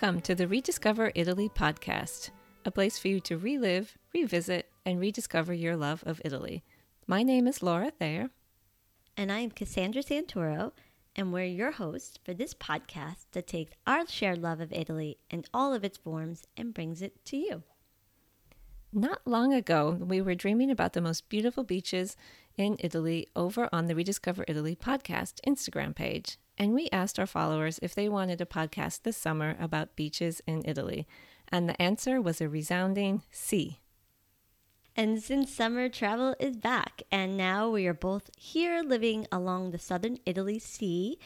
Welcome to the Rediscover Italy podcast, a place for you to relive, revisit, and rediscover your love of Italy. My name is Laura Thayer. And I am Cassandra Santoro, and we're your hosts for this podcast that takes our shared love of Italy in all of its forms and brings it to you. Not long ago, we were dreaming about the most beautiful beaches in Italy over on the Rediscover Italy podcast Instagram page. And we asked our followers if they wanted a podcast this summer about beaches in Italy. And the answer was a resounding C. And since summer travel is back, and now we are both here living along the southern Italy sea,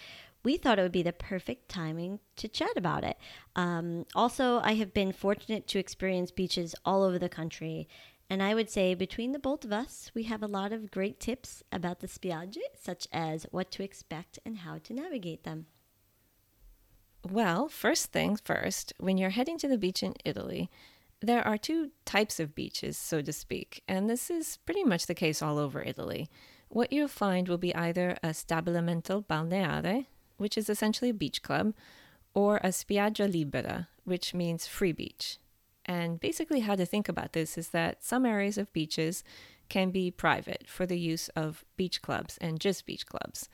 we thought it would be the perfect timing to chat about it. Um, also, I have been fortunate to experience beaches all over the country. And I would say between the both of us, we have a lot of great tips about the spiagge, such as what to expect and how to navigate them. Well, first things first, when you're heading to the beach in Italy, there are two types of beaches, so to speak, and this is pretty much the case all over Italy. What you'll find will be either a stabilimento balneare, which is essentially a beach club, or a spiaggia libera, which means free beach. And basically, how to think about this is that some areas of beaches can be private for the use of beach clubs and just beach clubs,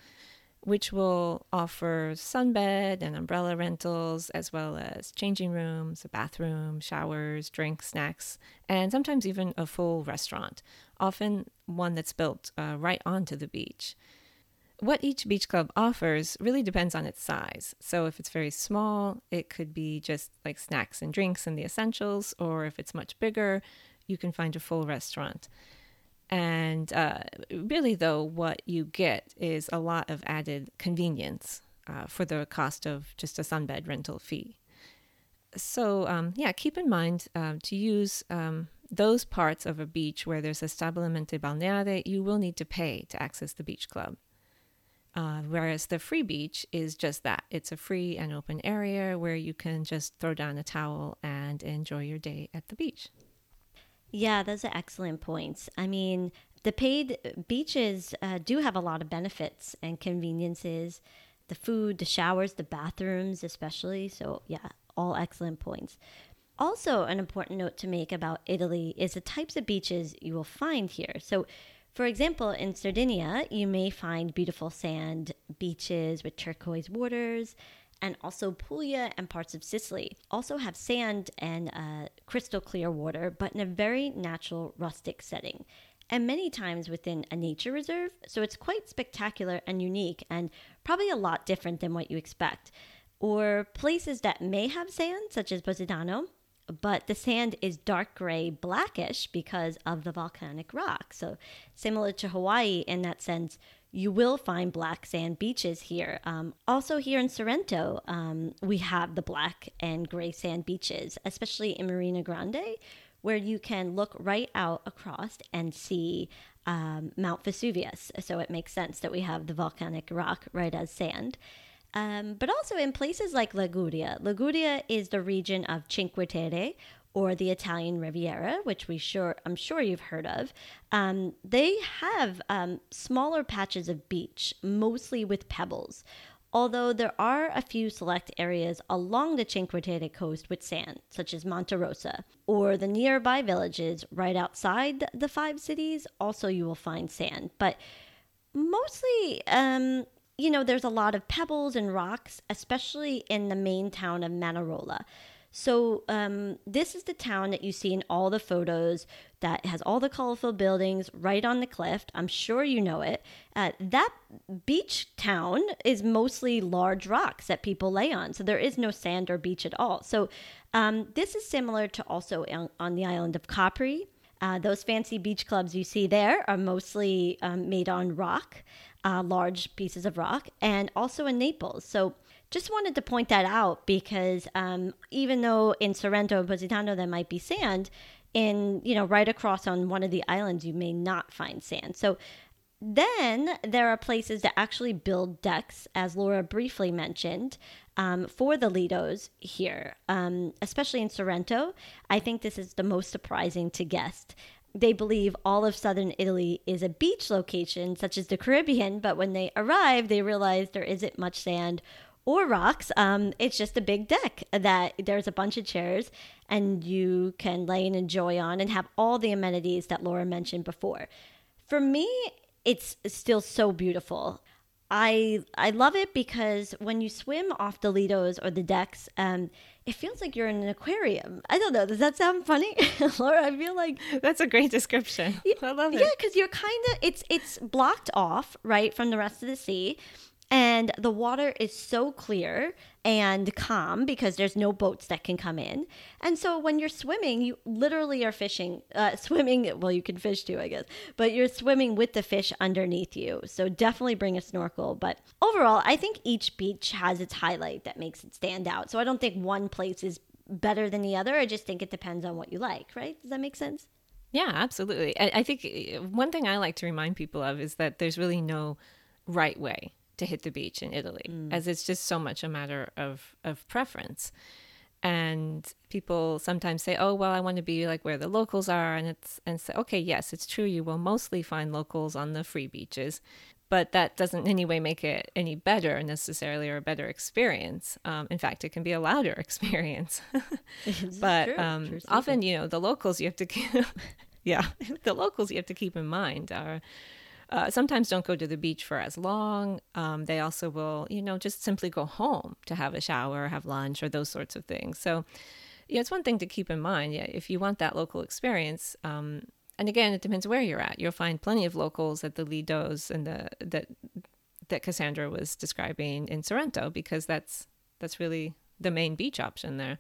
which will offer sunbed and umbrella rentals, as well as changing rooms, a bathroom, showers, drinks, snacks, and sometimes even a full restaurant, often one that's built uh, right onto the beach what each beach club offers really depends on its size. So, if it's very small, it could be just like snacks and drinks and the essentials, or if it's much bigger, you can find a full restaurant. And uh, really, though, what you get is a lot of added convenience uh, for the cost of just a sunbed rental fee. So, um, yeah, keep in mind uh, to use um, those parts of a beach where there's a stabilimento balneare, you will need to pay to access the beach club. Uh, whereas the free beach is just that it's a free and open area where you can just throw down a towel and enjoy your day at the beach. Yeah, those are excellent points. I mean, the paid beaches uh, do have a lot of benefits and conveniences the food, the showers, the bathrooms, especially. So, yeah, all excellent points. Also, an important note to make about Italy is the types of beaches you will find here. So, for example, in Sardinia, you may find beautiful sand beaches with turquoise waters, and also Puglia and parts of Sicily also have sand and uh, crystal clear water, but in a very natural, rustic setting. And many times within a nature reserve, so it's quite spectacular and unique, and probably a lot different than what you expect. Or places that may have sand, such as Positano, but the sand is dark gray blackish because of the volcanic rock. So, similar to Hawaii in that sense, you will find black sand beaches here. Um, also, here in Sorrento, um, we have the black and gray sand beaches, especially in Marina Grande, where you can look right out across and see um, Mount Vesuvius. So, it makes sense that we have the volcanic rock right as sand. Um, but also in places like Liguria. Liguria is the region of Cinque Terre, or the Italian Riviera, which we sure I'm sure you've heard of. Um, they have um, smaller patches of beach, mostly with pebbles. Although there are a few select areas along the Cinque Terre coast with sand, such as Monterosso, or the nearby villages right outside the five cities, also you will find sand. But mostly um, you know, there's a lot of pebbles and rocks, especially in the main town of Manarola. So, um, this is the town that you see in all the photos that has all the colorful buildings right on the cliff. I'm sure you know it. Uh, that beach town is mostly large rocks that people lay on. So, there is no sand or beach at all. So, um, this is similar to also on, on the island of Capri. Uh, those fancy beach clubs you see there are mostly um, made on rock uh, large pieces of rock, and also in Naples. So just wanted to point that out because um, even though in Sorrento and Positano there might be sand, in you know right across on one of the islands you may not find sand. So then there are places that actually build decks, as Laura briefly mentioned, um, for the Lidos here, um, especially in Sorrento. I think this is the most surprising to guests they believe all of southern Italy is a beach location, such as the Caribbean, but when they arrive, they realize there isn't much sand or rocks. Um, it's just a big deck that there's a bunch of chairs and you can lay and enjoy on and have all the amenities that Laura mentioned before. For me, it's still so beautiful. I I love it because when you swim off the lidos or the decks, um, it feels like you're in an aquarium. I don't know. Does that sound funny, Laura? I feel like that's a great description. I love it. Yeah, because you're kind of it's it's blocked off right from the rest of the sea, and the water is so clear and calm because there's no boats that can come in. And so when you're swimming, you literally are fishing, uh, swimming. Well, you can fish too, I guess, but you're swimming with the fish underneath you. So definitely bring a snorkel. But overall, I think each beach has its highlight that makes it stand out. So I don't think one place is better than the other. I just think it depends on what you like, right? Does that make sense? Yeah, absolutely. I, I think uh, one thing I like to remind people of is that there's really no right way to hit the beach in Italy, mm. as it's just so much a matter of of preference. And people sometimes say, "Oh, well, I want to be like where the locals are," and it's and say, "Okay, yes, it's true. You will mostly find locals on the free beaches, but that doesn't in any way make it any better necessarily or a better experience. Um, in fact, it can be a louder experience. but um, often, you know, the locals you have to, keep, yeah, the locals you have to keep in mind are uh, sometimes don't go to the beach for as long. Um, they also will, you know, just simply go home to have a shower, have lunch, or those sorts of things. So, yeah, it's one thing to keep in mind. Yeah, if you want that local experience, um, and again, it depends where you're at. You'll find plenty of locals at the Lidos and the that that Cassandra was describing in Sorrento because that's that's really the main beach option there.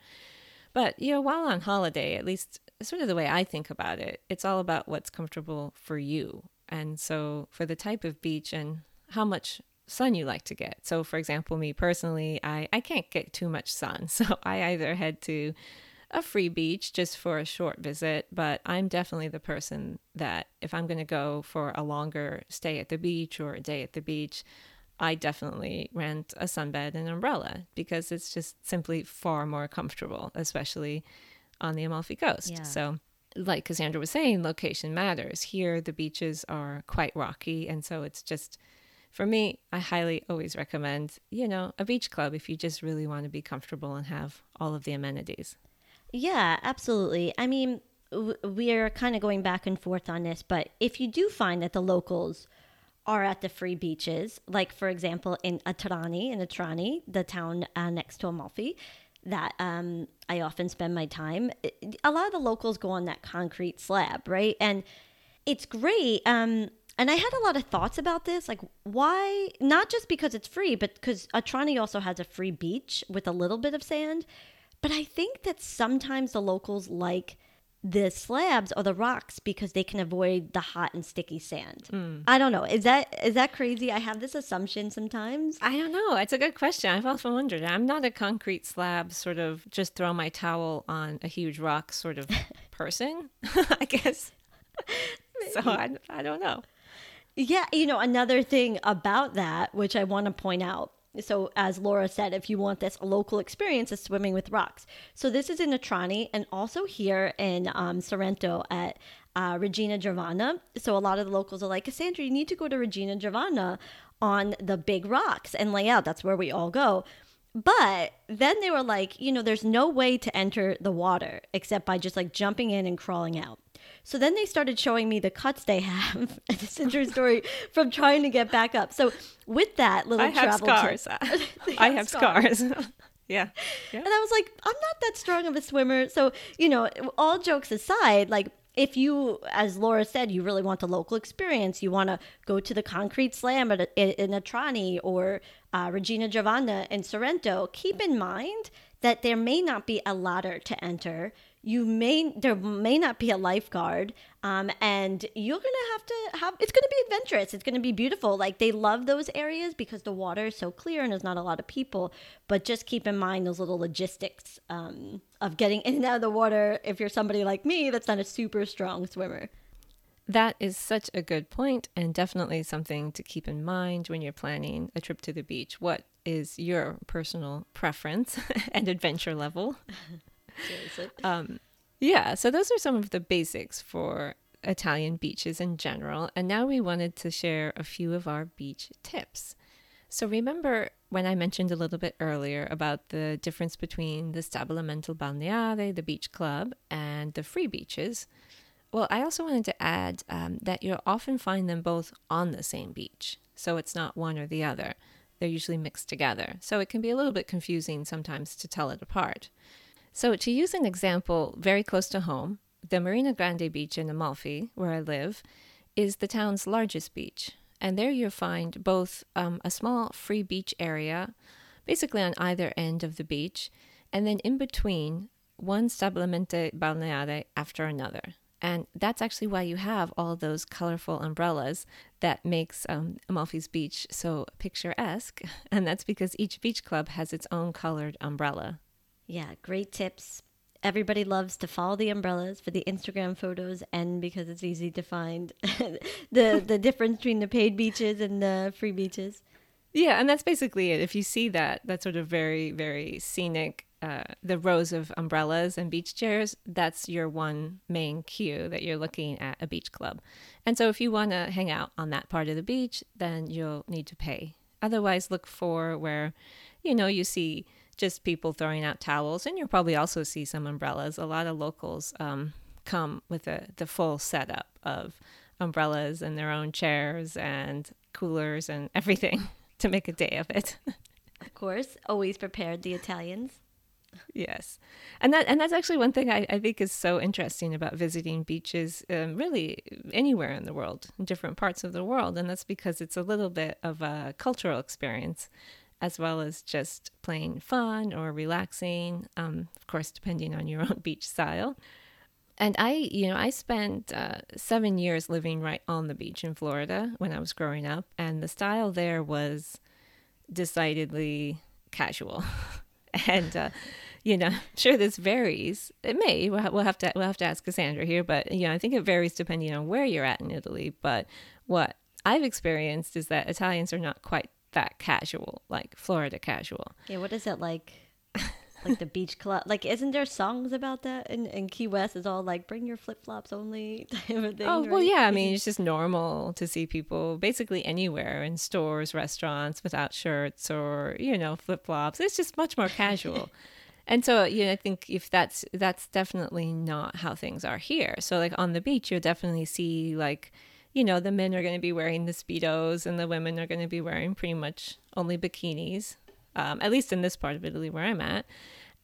But you know, while on holiday, at least sort of the way I think about it, it's all about what's comfortable for you. And so, for the type of beach and how much sun you like to get. So, for example, me personally, I, I can't get too much sun. So, I either head to a free beach just for a short visit, but I'm definitely the person that if I'm going to go for a longer stay at the beach or a day at the beach, I definitely rent a sunbed and umbrella because it's just simply far more comfortable, especially on the Amalfi Coast. Yeah. So, like Cassandra was saying, location matters. Here, the beaches are quite rocky, and so it's just for me, I highly always recommend, you know, a beach club if you just really want to be comfortable and have all of the amenities. Yeah, absolutely. I mean, we are kind of going back and forth on this, but if you do find that the locals are at the free beaches, like for example in Atrani, in Atrani, the town uh, next to Amalfi, that um, I often spend my time. A lot of the locals go on that concrete slab, right? And it's great. Um, and I had a lot of thoughts about this. Like, why? Not just because it's free, but because Atrani also has a free beach with a little bit of sand. But I think that sometimes the locals like the slabs or the rocks because they can avoid the hot and sticky sand. Mm. I don't know. Is that is that crazy? I have this assumption sometimes. I don't know. It's a good question. I've often wondered. I'm not a concrete slab sort of just throw my towel on a huge rock sort of person, I guess. so I, I don't know. Yeah, you know, another thing about that which I want to point out so, as Laura said, if you want this local experience, is swimming with rocks. So, this is in Atrani and also here in um, Sorrento at uh, Regina Giovanna. So, a lot of the locals are like, Cassandra, you need to go to Regina Giovanna on the big rocks and lay out. That's where we all go. But then they were like, you know, there's no way to enter the water except by just like jumping in and crawling out. So then they started showing me the cuts they have. it's a true story from trying to get back up. So with that little travel. I have scars. I have scars. scars. yeah. yeah. And I was like, I'm not that strong of a swimmer. So, you know, all jokes aside, like if you, as Laura said, you really want the local experience, you want to go to the concrete slam at a, in Atrani or uh, Regina Giovanna in Sorrento, keep in mind that there may not be a ladder to enter you may there may not be a lifeguard um, and you're gonna have to have it's gonna be adventurous. It's gonna be beautiful. Like they love those areas because the water is so clear and there's not a lot of people. But just keep in mind those little logistics um, of getting in and out of the water if you're somebody like me that's not a super strong swimmer. That is such a good point and definitely something to keep in mind when you're planning a trip to the beach. What is your personal preference and adventure level um, yeah, so those are some of the basics for Italian beaches in general. And now we wanted to share a few of our beach tips. So remember when I mentioned a little bit earlier about the difference between the Stabilimento Balneare, the beach club, and the free beaches? Well, I also wanted to add um, that you'll often find them both on the same beach. So it's not one or the other. They're usually mixed together. So it can be a little bit confusing sometimes to tell it apart. So, to use an example very close to home, the Marina Grande beach in Amalfi, where I live, is the town's largest beach. And there you'll find both um, a small free beach area, basically on either end of the beach, and then in between, one stabilimento balneare after another. And that's actually why you have all those colorful umbrellas that makes um, Amalfi's beach so picturesque. And that's because each beach club has its own colored umbrella. Yeah, great tips. Everybody loves to follow the umbrellas for the Instagram photos and because it's easy to find the the difference between the paid beaches and the free beaches. Yeah, and that's basically it. If you see that that sort of very very scenic uh, the rows of umbrellas and beach chairs, that's your one main cue that you're looking at a beach club. And so if you want to hang out on that part of the beach, then you'll need to pay. Otherwise, look for where, you know, you see just people throwing out towels, and you'll probably also see some umbrellas. A lot of locals um, come with a, the full setup of umbrellas and their own chairs and coolers and everything to make a day of it. of course, always prepared, the Italians yes and that and that's actually one thing I, I think is so interesting about visiting beaches um, really anywhere in the world in different parts of the world and that's because it's a little bit of a cultural experience as well as just plain fun or relaxing um, of course depending on your own beach style and i you know i spent uh, seven years living right on the beach in florida when i was growing up and the style there was decidedly casual and uh, you know, sure this varies. It may. We'll, we'll have to we'll have to ask Cassandra here, but you know, I think it varies depending on where you're at in Italy. But what I've experienced is that Italians are not quite that casual, like Florida casual. Yeah, what is it like? like the beach club. Like, isn't there songs about that in, in Key West? It's all like bring your flip flops only type of thing. Oh right? well, yeah. I mean, it's just normal to see people basically anywhere in stores, restaurants without shirts or you know flip flops. It's just much more casual. and so you know, I think if that's that's definitely not how things are here. So like on the beach, you'll definitely see like you know the men are going to be wearing the speedos and the women are going to be wearing pretty much only bikinis um, at least in this part of Italy where I'm at.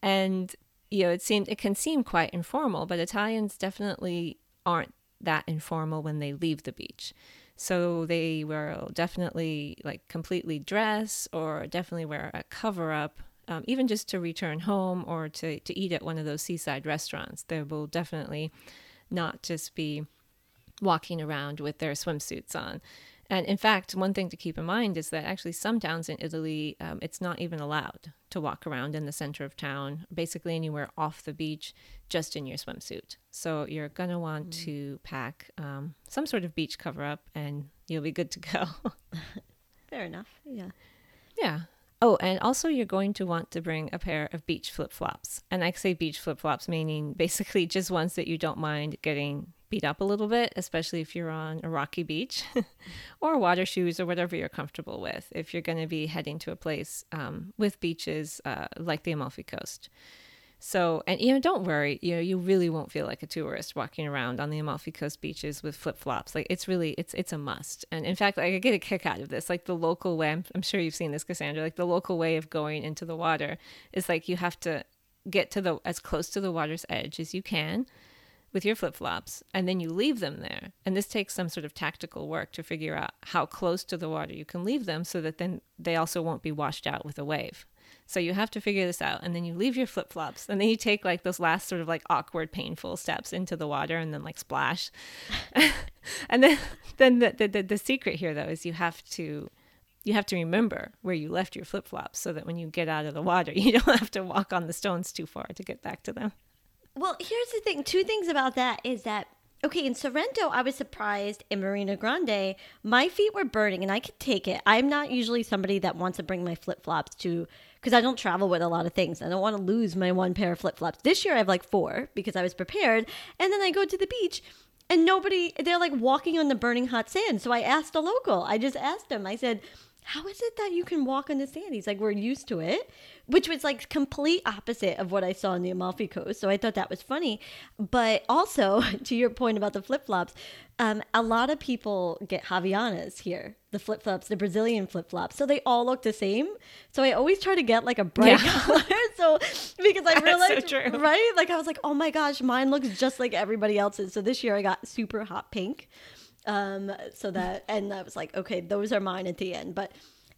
And you know, it seemed it can seem quite informal, but Italians definitely aren't that informal when they leave the beach. So they will definitely like completely dress or definitely wear a cover up, um, even just to return home or to, to eat at one of those seaside restaurants. They will definitely not just be walking around with their swimsuits on. And in fact, one thing to keep in mind is that actually some towns in Italy, um, it's not even allowed to walk around in the center of town, basically anywhere off the beach, just in your swimsuit. So you're going to want mm. to pack um, some sort of beach cover up and you'll be good to go. Fair enough. Yeah. Yeah. Oh, and also you're going to want to bring a pair of beach flip flops. And I say beach flip flops, meaning basically just ones that you don't mind getting beat up a little bit, especially if you're on a rocky beach, or water shoes or whatever you're comfortable with if you're going to be heading to a place um, with beaches uh, like the Amalfi Coast. So, and you know, don't worry, you know, you really won't feel like a tourist walking around on the Amalfi Coast beaches with flip flops. Like, it's really, it's it's a must. And in fact, like, I get a kick out of this. Like, the local way, I'm, I'm sure you've seen this, Cassandra. Like, the local way of going into the water is like you have to get to the as close to the water's edge as you can with your flip flops and then you leave them there. And this takes some sort of tactical work to figure out how close to the water you can leave them so that then they also won't be washed out with a wave. So you have to figure this out. And then you leave your flip flops and then you take like those last sort of like awkward, painful steps into the water and then like splash. and then, then the, the, the, the secret here though is you have to you have to remember where you left your flip flops so that when you get out of the water, you don't have to walk on the stones too far to get back to them. Well, here's the thing. Two things about that is that okay, in Sorrento, I was surprised in Marina Grande, my feet were burning and I could take it. I'm not usually somebody that wants to bring my flip flops to because I don't travel with a lot of things. I don't want to lose my one pair of flip flops. This year I have like four because I was prepared. And then I go to the beach and nobody, they're like walking on the burning hot sand. So I asked a local, I just asked him, I said, how is it that you can walk on the sand? He's like, we're used to it, which was like complete opposite of what I saw in the Amalfi Coast. So I thought that was funny. But also, to your point about the flip flops, um, a lot of people get Havaianas here, the flip flops, the Brazilian flip flops. So they all look the same. So I always try to get like a bright Yeah. color. so because I so realized, true. right? Like I was like, oh my gosh, mine looks just like everybody else's. So this year I got super hot pink. Um, so that, and I was like, okay, those are mine at the end. But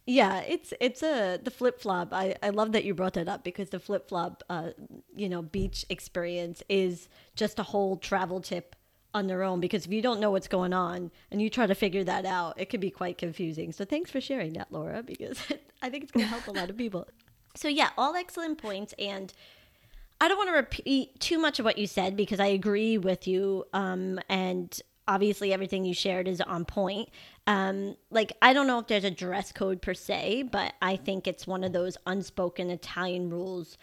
yeah, it's it's a the flip flop. I I love that you brought that up because the flip flop, uh, you know, beach experience is just a whole travel tip on their own. Because if you don't know what's going on and you try to figure that out, it could be quite confusing. So thanks for sharing that, Laura, because I think it's going to help a lot of people. So yeah, all excellent points and. I don't want to repeat too much of what you said because I agree with you. Um, and obviously, everything you shared is on point. Um, like, I don't know if there's a dress code per se, but I think it's one of those unspoken Italian rules,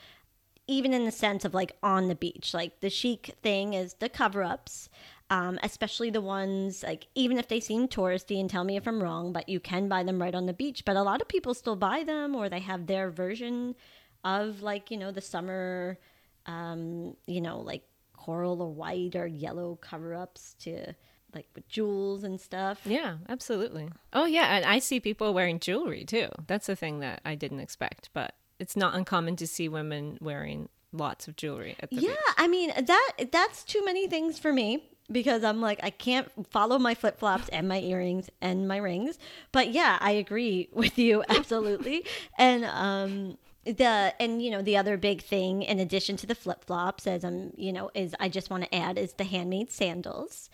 even in the sense of like on the beach. Like, the chic thing is the cover ups. Um, especially the ones like even if they seem touristy and tell me if I'm wrong, but you can buy them right on the beach. But a lot of people still buy them or they have their version of like, you know, the summer um, you know, like coral or white or yellow cover ups to like with jewels and stuff. Yeah, absolutely. Oh, yeah. And I see people wearing jewelry too. That's the thing that I didn't expect, but it's not uncommon to see women wearing lots of jewelry at the Yeah, beach. I mean that that's too many things for me because I'm like I can't follow my flip flops and my earrings and my rings. But yeah, I agree with you absolutely. and um the and you know the other big thing in addition to the flip flops as I'm you know is I just want to add is the handmade sandals.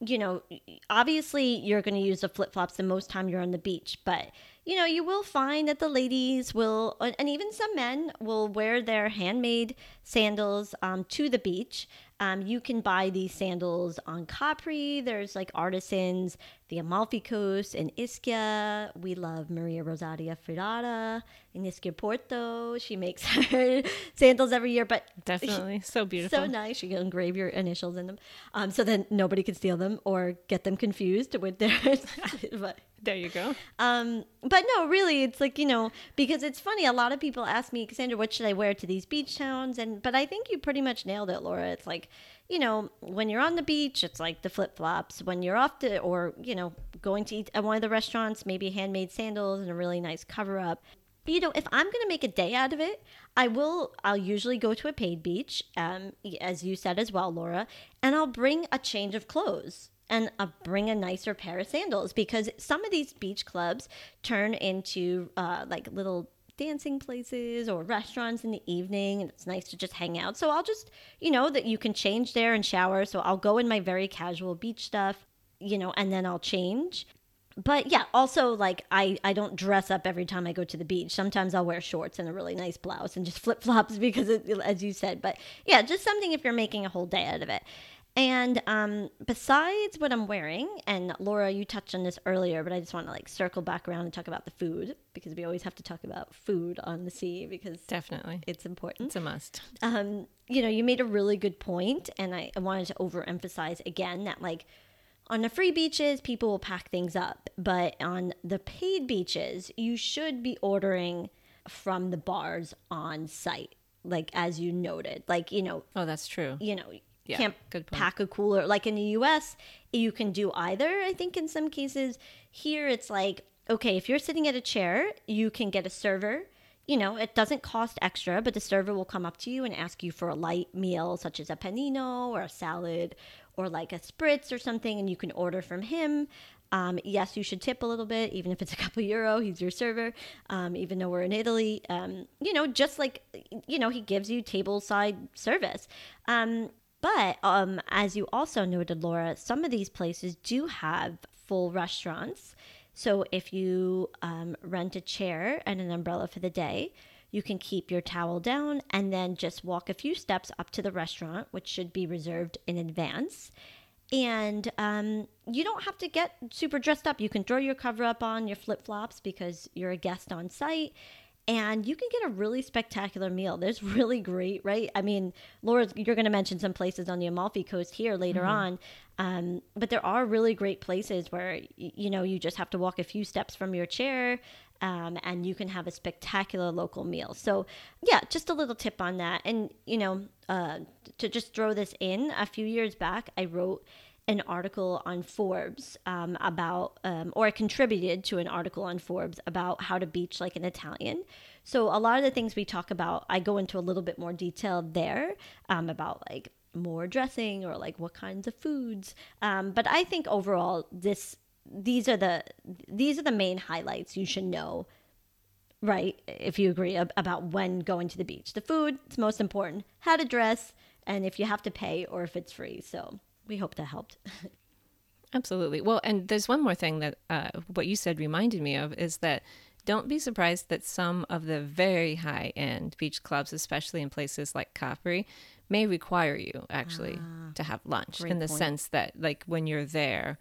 You know, obviously you're going to use the flip flops the most time you're on the beach, but you know, you will find that the ladies will, and even some men will wear their handmade sandals um, to the beach. Um, you can buy these sandals on Capri. There's like artisans, the Amalfi Coast in Ischia. We love Maria Rosaria Ferrara in Ischia Porto. She makes her sandals every year, but Definitely. So beautiful. so nice. You can engrave your initials in them, um, so then nobody can steal them or get them confused with theirs. but There you go. um, but no, really, it's like you know because it's funny. A lot of people ask me, Cassandra, what should I wear to these beach towns? And but I think you pretty much nailed it, Laura. It's like you know when you're on the beach, it's like the flip flops. When you're off to or you know going to eat at one of the restaurants, maybe handmade sandals and a really nice cover up. But You know, if I'm going to make a day out of it, I will. I'll usually go to a paid beach, um, as you said as well, Laura, and I'll bring a change of clothes and bring a nicer pair of sandals because some of these beach clubs turn into uh, like little dancing places or restaurants in the evening and it's nice to just hang out. So i'll just you know that you can change there and shower. So i'll go in my very casual beach stuff you know and then i'll change. But yeah also like i i don't dress up every time i go to the beach. Sometimes i'll wear shorts and a really nice blouse and just flip-flops because it, as you said. But yeah just something if you're making a whole day out of it and um, besides what I'm wearing, and Laura, you touched on this earlier, but I just want to like circle back around and talk about the food because we always have to talk about food on the sea because Definitely. it's important. It's a must. Um, you know, you made a really good point, and I, I wanted to overemphasize again that like on the free beaches, people will pack things up, but on the paid beaches, you should be ordering from the bars on site, like as you noted, like you know, Oh, that's true. you know, Yeah, can't pack a cooler. Like in the US, you can do either. I think in some cases here it's like, okay, if you're sitting at a chair, you can get a server. You know, it doesn't cost extra, but the server will come up to you and ask you for a light meal, such as a panino or a salad or like a spritz or something, and you can order from him. Um, yes, you should tip a little bit, even if it's a couple euro. He's your server, um, even though we're in Italy. Um, you know, just like, you know, he gives you table side service. Um, but um, as you also noted, Laura, some of these places do have full restaurants. So if you um, rent a chair and an umbrella for the day, you can keep your towel down and then just walk a few steps up to the restaurant, which should be reserved in advance. And um, you don't have to get super dressed up. You can throw your cover up on, your flip flops, because you're a guest on site. And you can get a really spectacular meal. There's really great, right? I mean, Laura, you're going to mention some places on the Amalfi Coast here later mm-hmm. on, um, but there are really great places where you know you just have to walk a few steps from your chair. Um, and you can have a spectacular local meal. So, yeah, just a little tip on that. And, you know, uh, to just throw this in, a few years back, I wrote an article on Forbes um, about, um, or I contributed to an article on Forbes about how to beach like an Italian. So a lot of the things we talk about, I go into a little bit more detail there um, about like more dressing or like what kinds of foods. Um, but I think overall, this these are the these are the main highlights you should know right if you agree about when going to the beach the food it's most important how to dress and if you have to pay or if it's free so we hope that helped. Absolutely. Well, and there's one more thing that uh, what you said reminded me of is that don't be surprised that some of the very high end beach clubs, especially in places like Capri, may require you actually ah, to have lunch in the point. sense that, like, when you're there,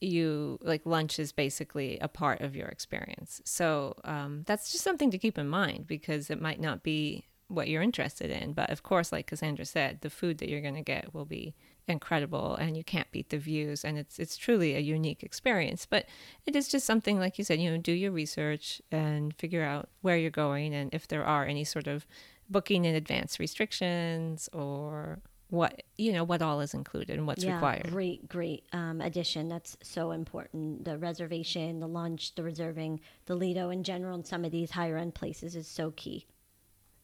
you like lunch is basically a part of your experience. So um, that's just something to keep in mind because it might not be what you're interested in. But of course, like Cassandra said, the food that you're going to get will be incredible and you can't beat the views and it's it's truly a unique experience. But it is just something like you said you know do your research and figure out where you're going and if there are any sort of booking in advance restrictions or what you know what all is included and what's yeah, required. great great um, addition. That's so important. The reservation the lunch the reserving the lido in general and some of these higher end places is so key.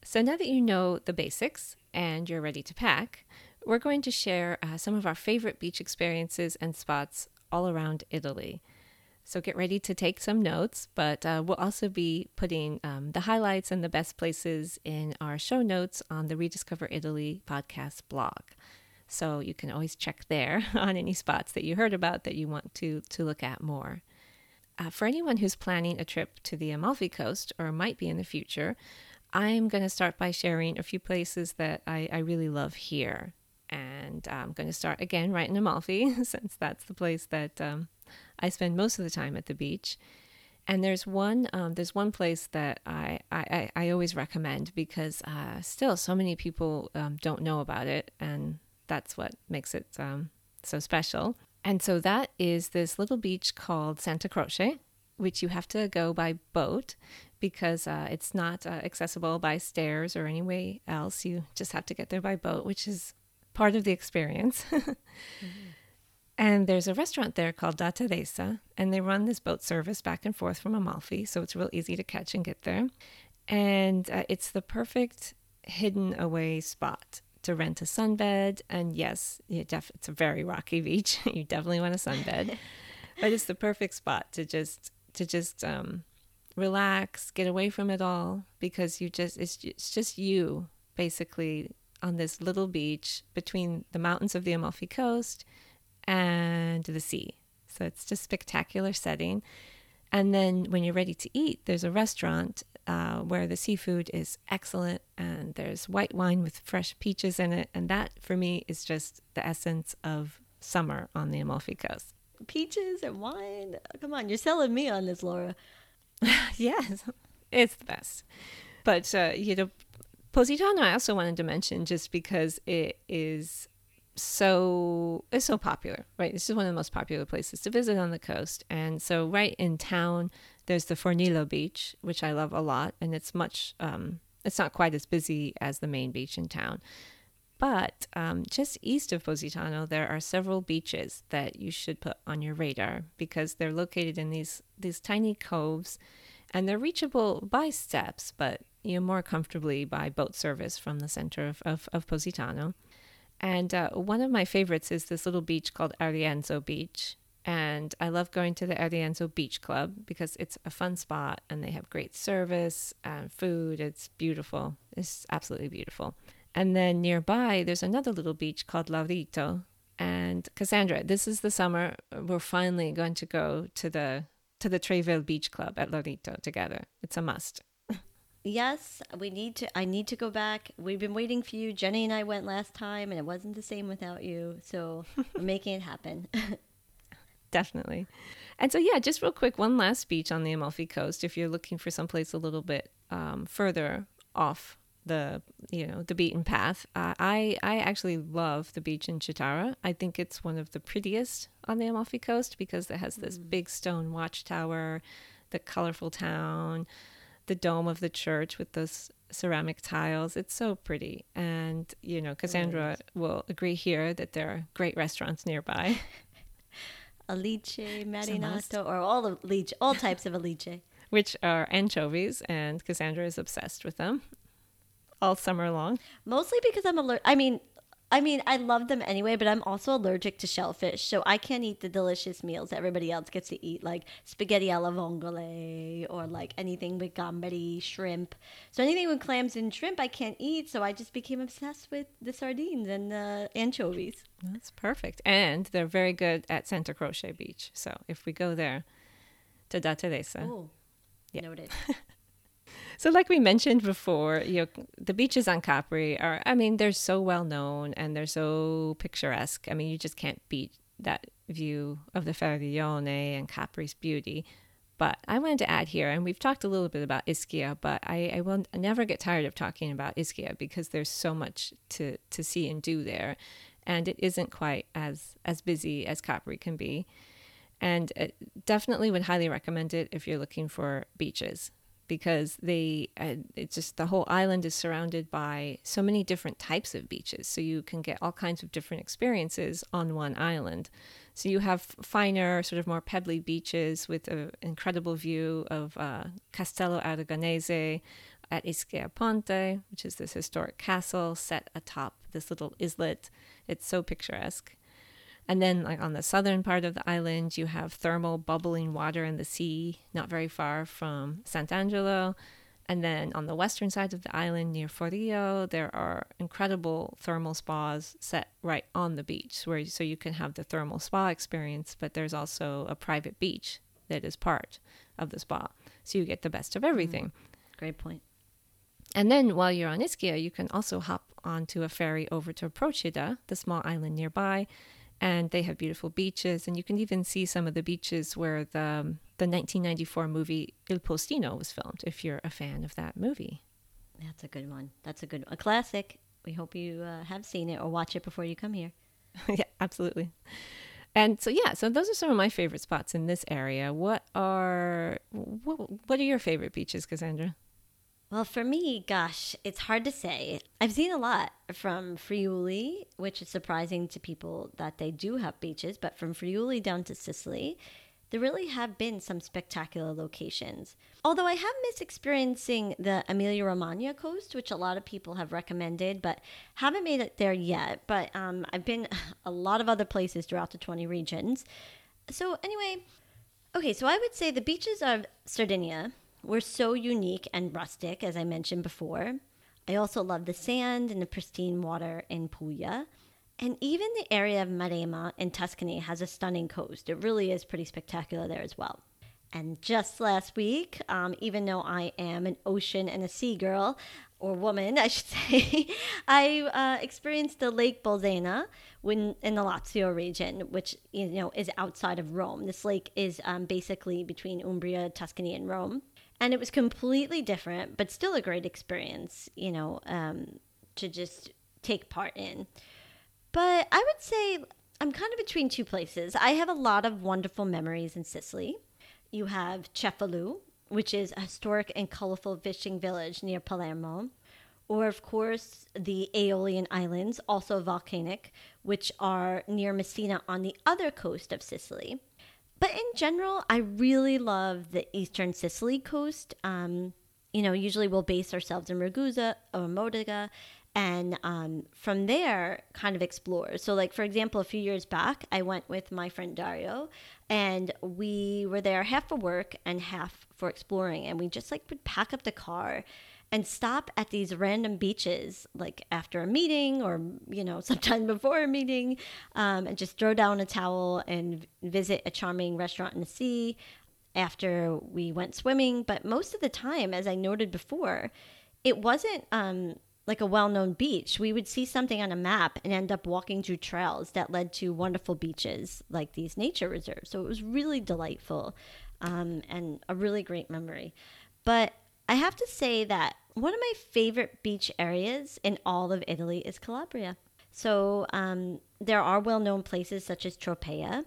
So now that you know the basics and you're ready to pack we're going to share uh, some of our favorite beach experiences and spots all around Italy. So get ready to take some notes, but uh, we'll also be putting um, the highlights and the best places in our show notes on the Rediscover Italy podcast blog. So you can always check there on any spots that you heard about that you want to, to look at more. Uh, for anyone who's planning a trip to the Amalfi Coast or might be in the future, I'm going to start by sharing a few places that I, I really love here and I'm going to start again right in Amalfi since that's the place that um, I spend most of the time at the beach. And there's one um, there's one place that I, I, I always recommend because uh, still so many people um, don't know about it, and that's what makes it um, so special. And so that is this little beach called Santa Croce, which you have to go by boat because uh, it's not uh, accessible by stairs or any way else. You just have to get there by boat, which is part of the experience. mm-hmm. And there's a restaurant there called Da Teresa, and they run this boat service back and forth from Amalfi, so it's real easy to catch and get there. And uh, it's the perfect hidden away spot to rent a sunbed. And yes, def- it's a very rocky beach. you definitely want a sunbed, but it's the perfect spot to just to just um, relax, get away from it all, because you just it's, it's just you basically on this little beach between the mountains of the Amalfi Coast and the sea. So it's just spectacular setting. And then when you're ready to eat, there's a restaurant uh, where the seafood is excellent and there's white wine with fresh peaches in it. And that, for me, is just the essence of summer on the Amalfi Coast. Peaches and wine? Come on, you're selling me on this, Laura. yes, it's the best. But, uh, you know, Positano, I also wanted to mention just because it is so it's so popular, right? This is one of the most popular places to visit on the coast. And so right in town, there's the Fornillo Beach, which I love a lot, and it's much um, it's not quite as busy as the main beach in town. But um, just east of Positano, there are several beaches that you should put on your radar because they're located in these these tiny coves, and they're reachable by steps, but you know, more comfortably by boat service from the center of, of, of Positano. And uh, one of my favorites is this little beach called Arienzo Beach. And I love going to the Arienzo Beach Club because it's a fun spot and they have great service and food. It's beautiful. It's absolutely beautiful. And then nearby, there's another little beach called Laurito. And Cassandra, this is the summer. We're finally going to go to the to the Treville Beach Club at Laurito together. It's a must yes, we need to. I need to go back. We've been waiting for you. Jenny and I went last time, and it wasn't the same without you. So we're making it happen. Definitely. And so, yeah, just real quick, one last beach on the Amalfi Coast. If you're looking for someplace a little bit um, further off the you know the beaten path, uh, I I actually love the beach in Cetara. I think it's one of the prettiest on the Amalfi Coast because it has this mm. big stone watchtower, the colorful town, the dome of the church with those ceramic tiles. It's so pretty, and you know Cassandra will agree here that there are great restaurants nearby. Alice, Marinato, or all the leech, all types of alice. Which are anchovies, and Cassandra is obsessed with them all summer long. Mostly because I'm allergic. I mean, I mean, I love them anyway, but I'm also allergic to shellfish, so I can't eat the delicious meals everybody else gets to eat, like spaghetti alla vongole or like anything with gamberi, shrimp. So anything with clams and shrimp, I can't eat. So I just became obsessed with the sardines and the anchovies. That's perfect, and they're very good at Santa Croce Beach. So if we go there, to Da Teresa. Oh, yeah. noted. So, like we mentioned before, you know, the beaches on Capri are, I mean, they're so well known and they're so picturesque. I mean, you just can't beat that view of the Faraglione and Capri's beauty. But I wanted to add here, and we've talked a little bit about Ischia, but I, I will never get tired of talking about Ischia because there's so much to, to see and do there. And it isn't quite as, as busy as Capri can be. And uh, definitely would highly recommend it if you're looking for beaches because they uh, it's just the whole island is surrounded by so many different types of beaches. So you can get all kinds of different experiences on one island. So you have finer sort of more pebbly beaches with an incredible view of uh, castello aragonese at ischia ponte which is this historic castle set atop this little islet. It's so picturesque and then, like on the southern part of the island, you have thermal bubbling water in the sea, not very far from Sant'Angelo. And then on the western side of the island near Forio, there are incredible thermal spas set right on the beach, where so you can have the thermal spa experience, but there's also a private beach that is part of the spa. So you get the best of everything. Mm, great point. And then while you're on Ischia, you can also hop onto a ferry over to Procida, the small island nearby, and they have beautiful beaches and you can even see some of the beaches where the um, the 1994 movie Il Postino was filmed if you're a fan of that movie. That's a good one. That's a good a classic. We hope you uh, have seen it or watch it before you come here. yeah, absolutely. And so yeah, so those are some of my favorite spots in this area. What are what, what are your favorite beaches, Cassandra? Well, for me, gosh, it's hard to say. I've seen a lot from Friuli, which is surprising to people that they do have beaches, but from Friuli down to Sicily, there really have been some spectacular locations. Although I have missed experiencing the Emilia Romagna coast, which a lot of people have recommended, but haven't made it there yet. But um, I've been a lot of other places throughout the 20 regions. So, anyway, okay, so I would say the beaches of Sardinia were so unique and rustic, as I mentioned before. I also love the sand and the pristine water in Puglia. And even the area of Maremma in Tuscany has a stunning coast. It really is pretty spectacular there as well. And just last week, um, even though I am an ocean and a sea girl, or woman, I should say, I uh, experienced the Lake Bolsena when, in the Lazio region, which you know is outside of Rome. This lake is um, basically between Umbria, Tuscany, and Rome and it was completely different, but still a great experience, you know, um, to just take part in. But I would say I'm kind of between two places. I have a lot of wonderful memories in Sicily. You have Cefalù, which is a historic and colorful fishing village near Palermo. Or, of course, the Aeolian Islands, also volcanic, which are near Messina on the other coast of Sicily. But in general, I really love the eastern Sicily coast. Um, you know, usually we'll base ourselves in Ragusa or Modica, and um, from there kind of explore. So, like for example, a few years back, I went with my friend Dario, and we were there half for work and half for exploring, and we just like would pack up the car and stop at these random beaches like after a meeting or you know sometime before a meeting um, and just throw down a towel and visit a charming restaurant in the sea after we went swimming but most of the time as i noted before it wasn't um, like a well-known beach. We would see something on a map and end up walking through trails that led to wonderful beaches like these nature reserves. So it was really delightful um, and a really great memory. But I have to say that one of my favorite beach areas in all of Italy is Calabria. So um, there are well-known places such as Tropea,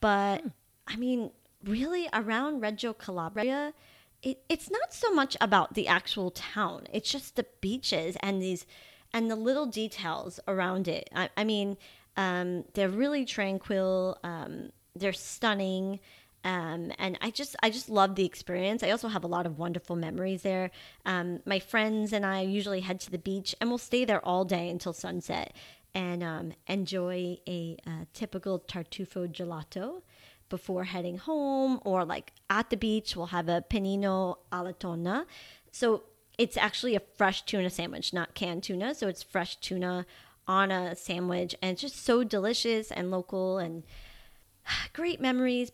but hmm. I mean, really around Reggio Calabria, it, it's not so much about the actual town. It's just the beaches and these and the little details around it. I, I mean, um, they're really tranquil. Um, they're stunning. Um, and I just I just love the experience. I also have a lot of wonderful memories there. Um, my friends and I usually head to the beach, and we'll stay there all day until sunset, and um, enjoy a, a typical tartufo gelato before heading home or like at the beach we'll have a panino al tonno so it's actually a fresh tuna sandwich not canned tuna so it's fresh tuna on a sandwich and it's just so delicious and local and great memories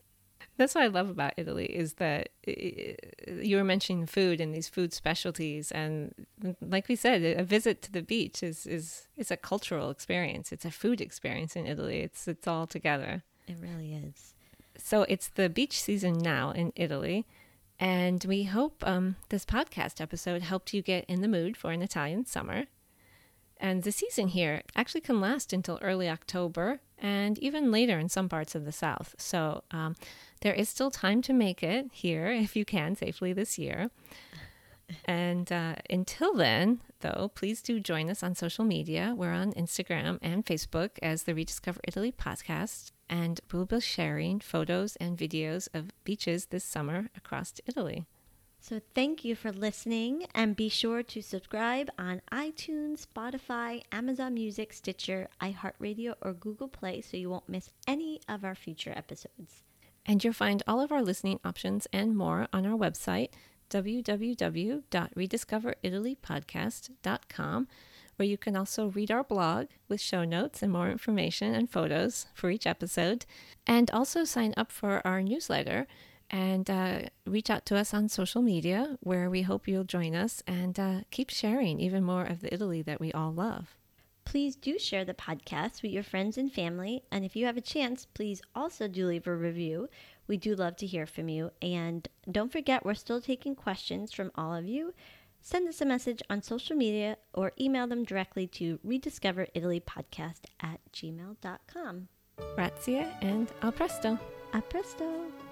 that's what I love about Italy is that you were mentioning food and these food specialties, and like we said, a visit to the beach is is is a cultural experience. It's a food experience in Italy. It's it's all together. It really is. So it's the beach season now in Italy. And we hope um, this podcast episode helped you get in the mood for an Italian summer. And the season here actually can last until early October and even later in some parts of the South. So um, there is still time to make it here if you can safely this year. And uh, until then, though, please do join us on social media. We're on Instagram and Facebook as the Rediscover Italy podcast and we'll be sharing photos and videos of beaches this summer across Italy. So, thank you for listening, and be sure to subscribe on iTunes, Spotify, Amazon Music, Stitcher, iHeartRadio, or Google Play so you won't miss any of our future episodes. And you'll find all of our listening options and more on our website, www.rediscoveritalypodcast.com where you can also read our blog with show notes and more information and photos for each episode, and also sign up for our newsletter and uh, reach out to us on social media, where we hope you'll join us and uh, keep sharing even more of the Italy that we all love. Please do share the podcast with your friends and family. And if you have a chance, please also do leave a review. We do love to hear from you. And don't forget, we're still taking questions from all of you send us a message on social media or email them directly to rediscoveritalypodcast at gmail.com. Grazie and a presto. A presto.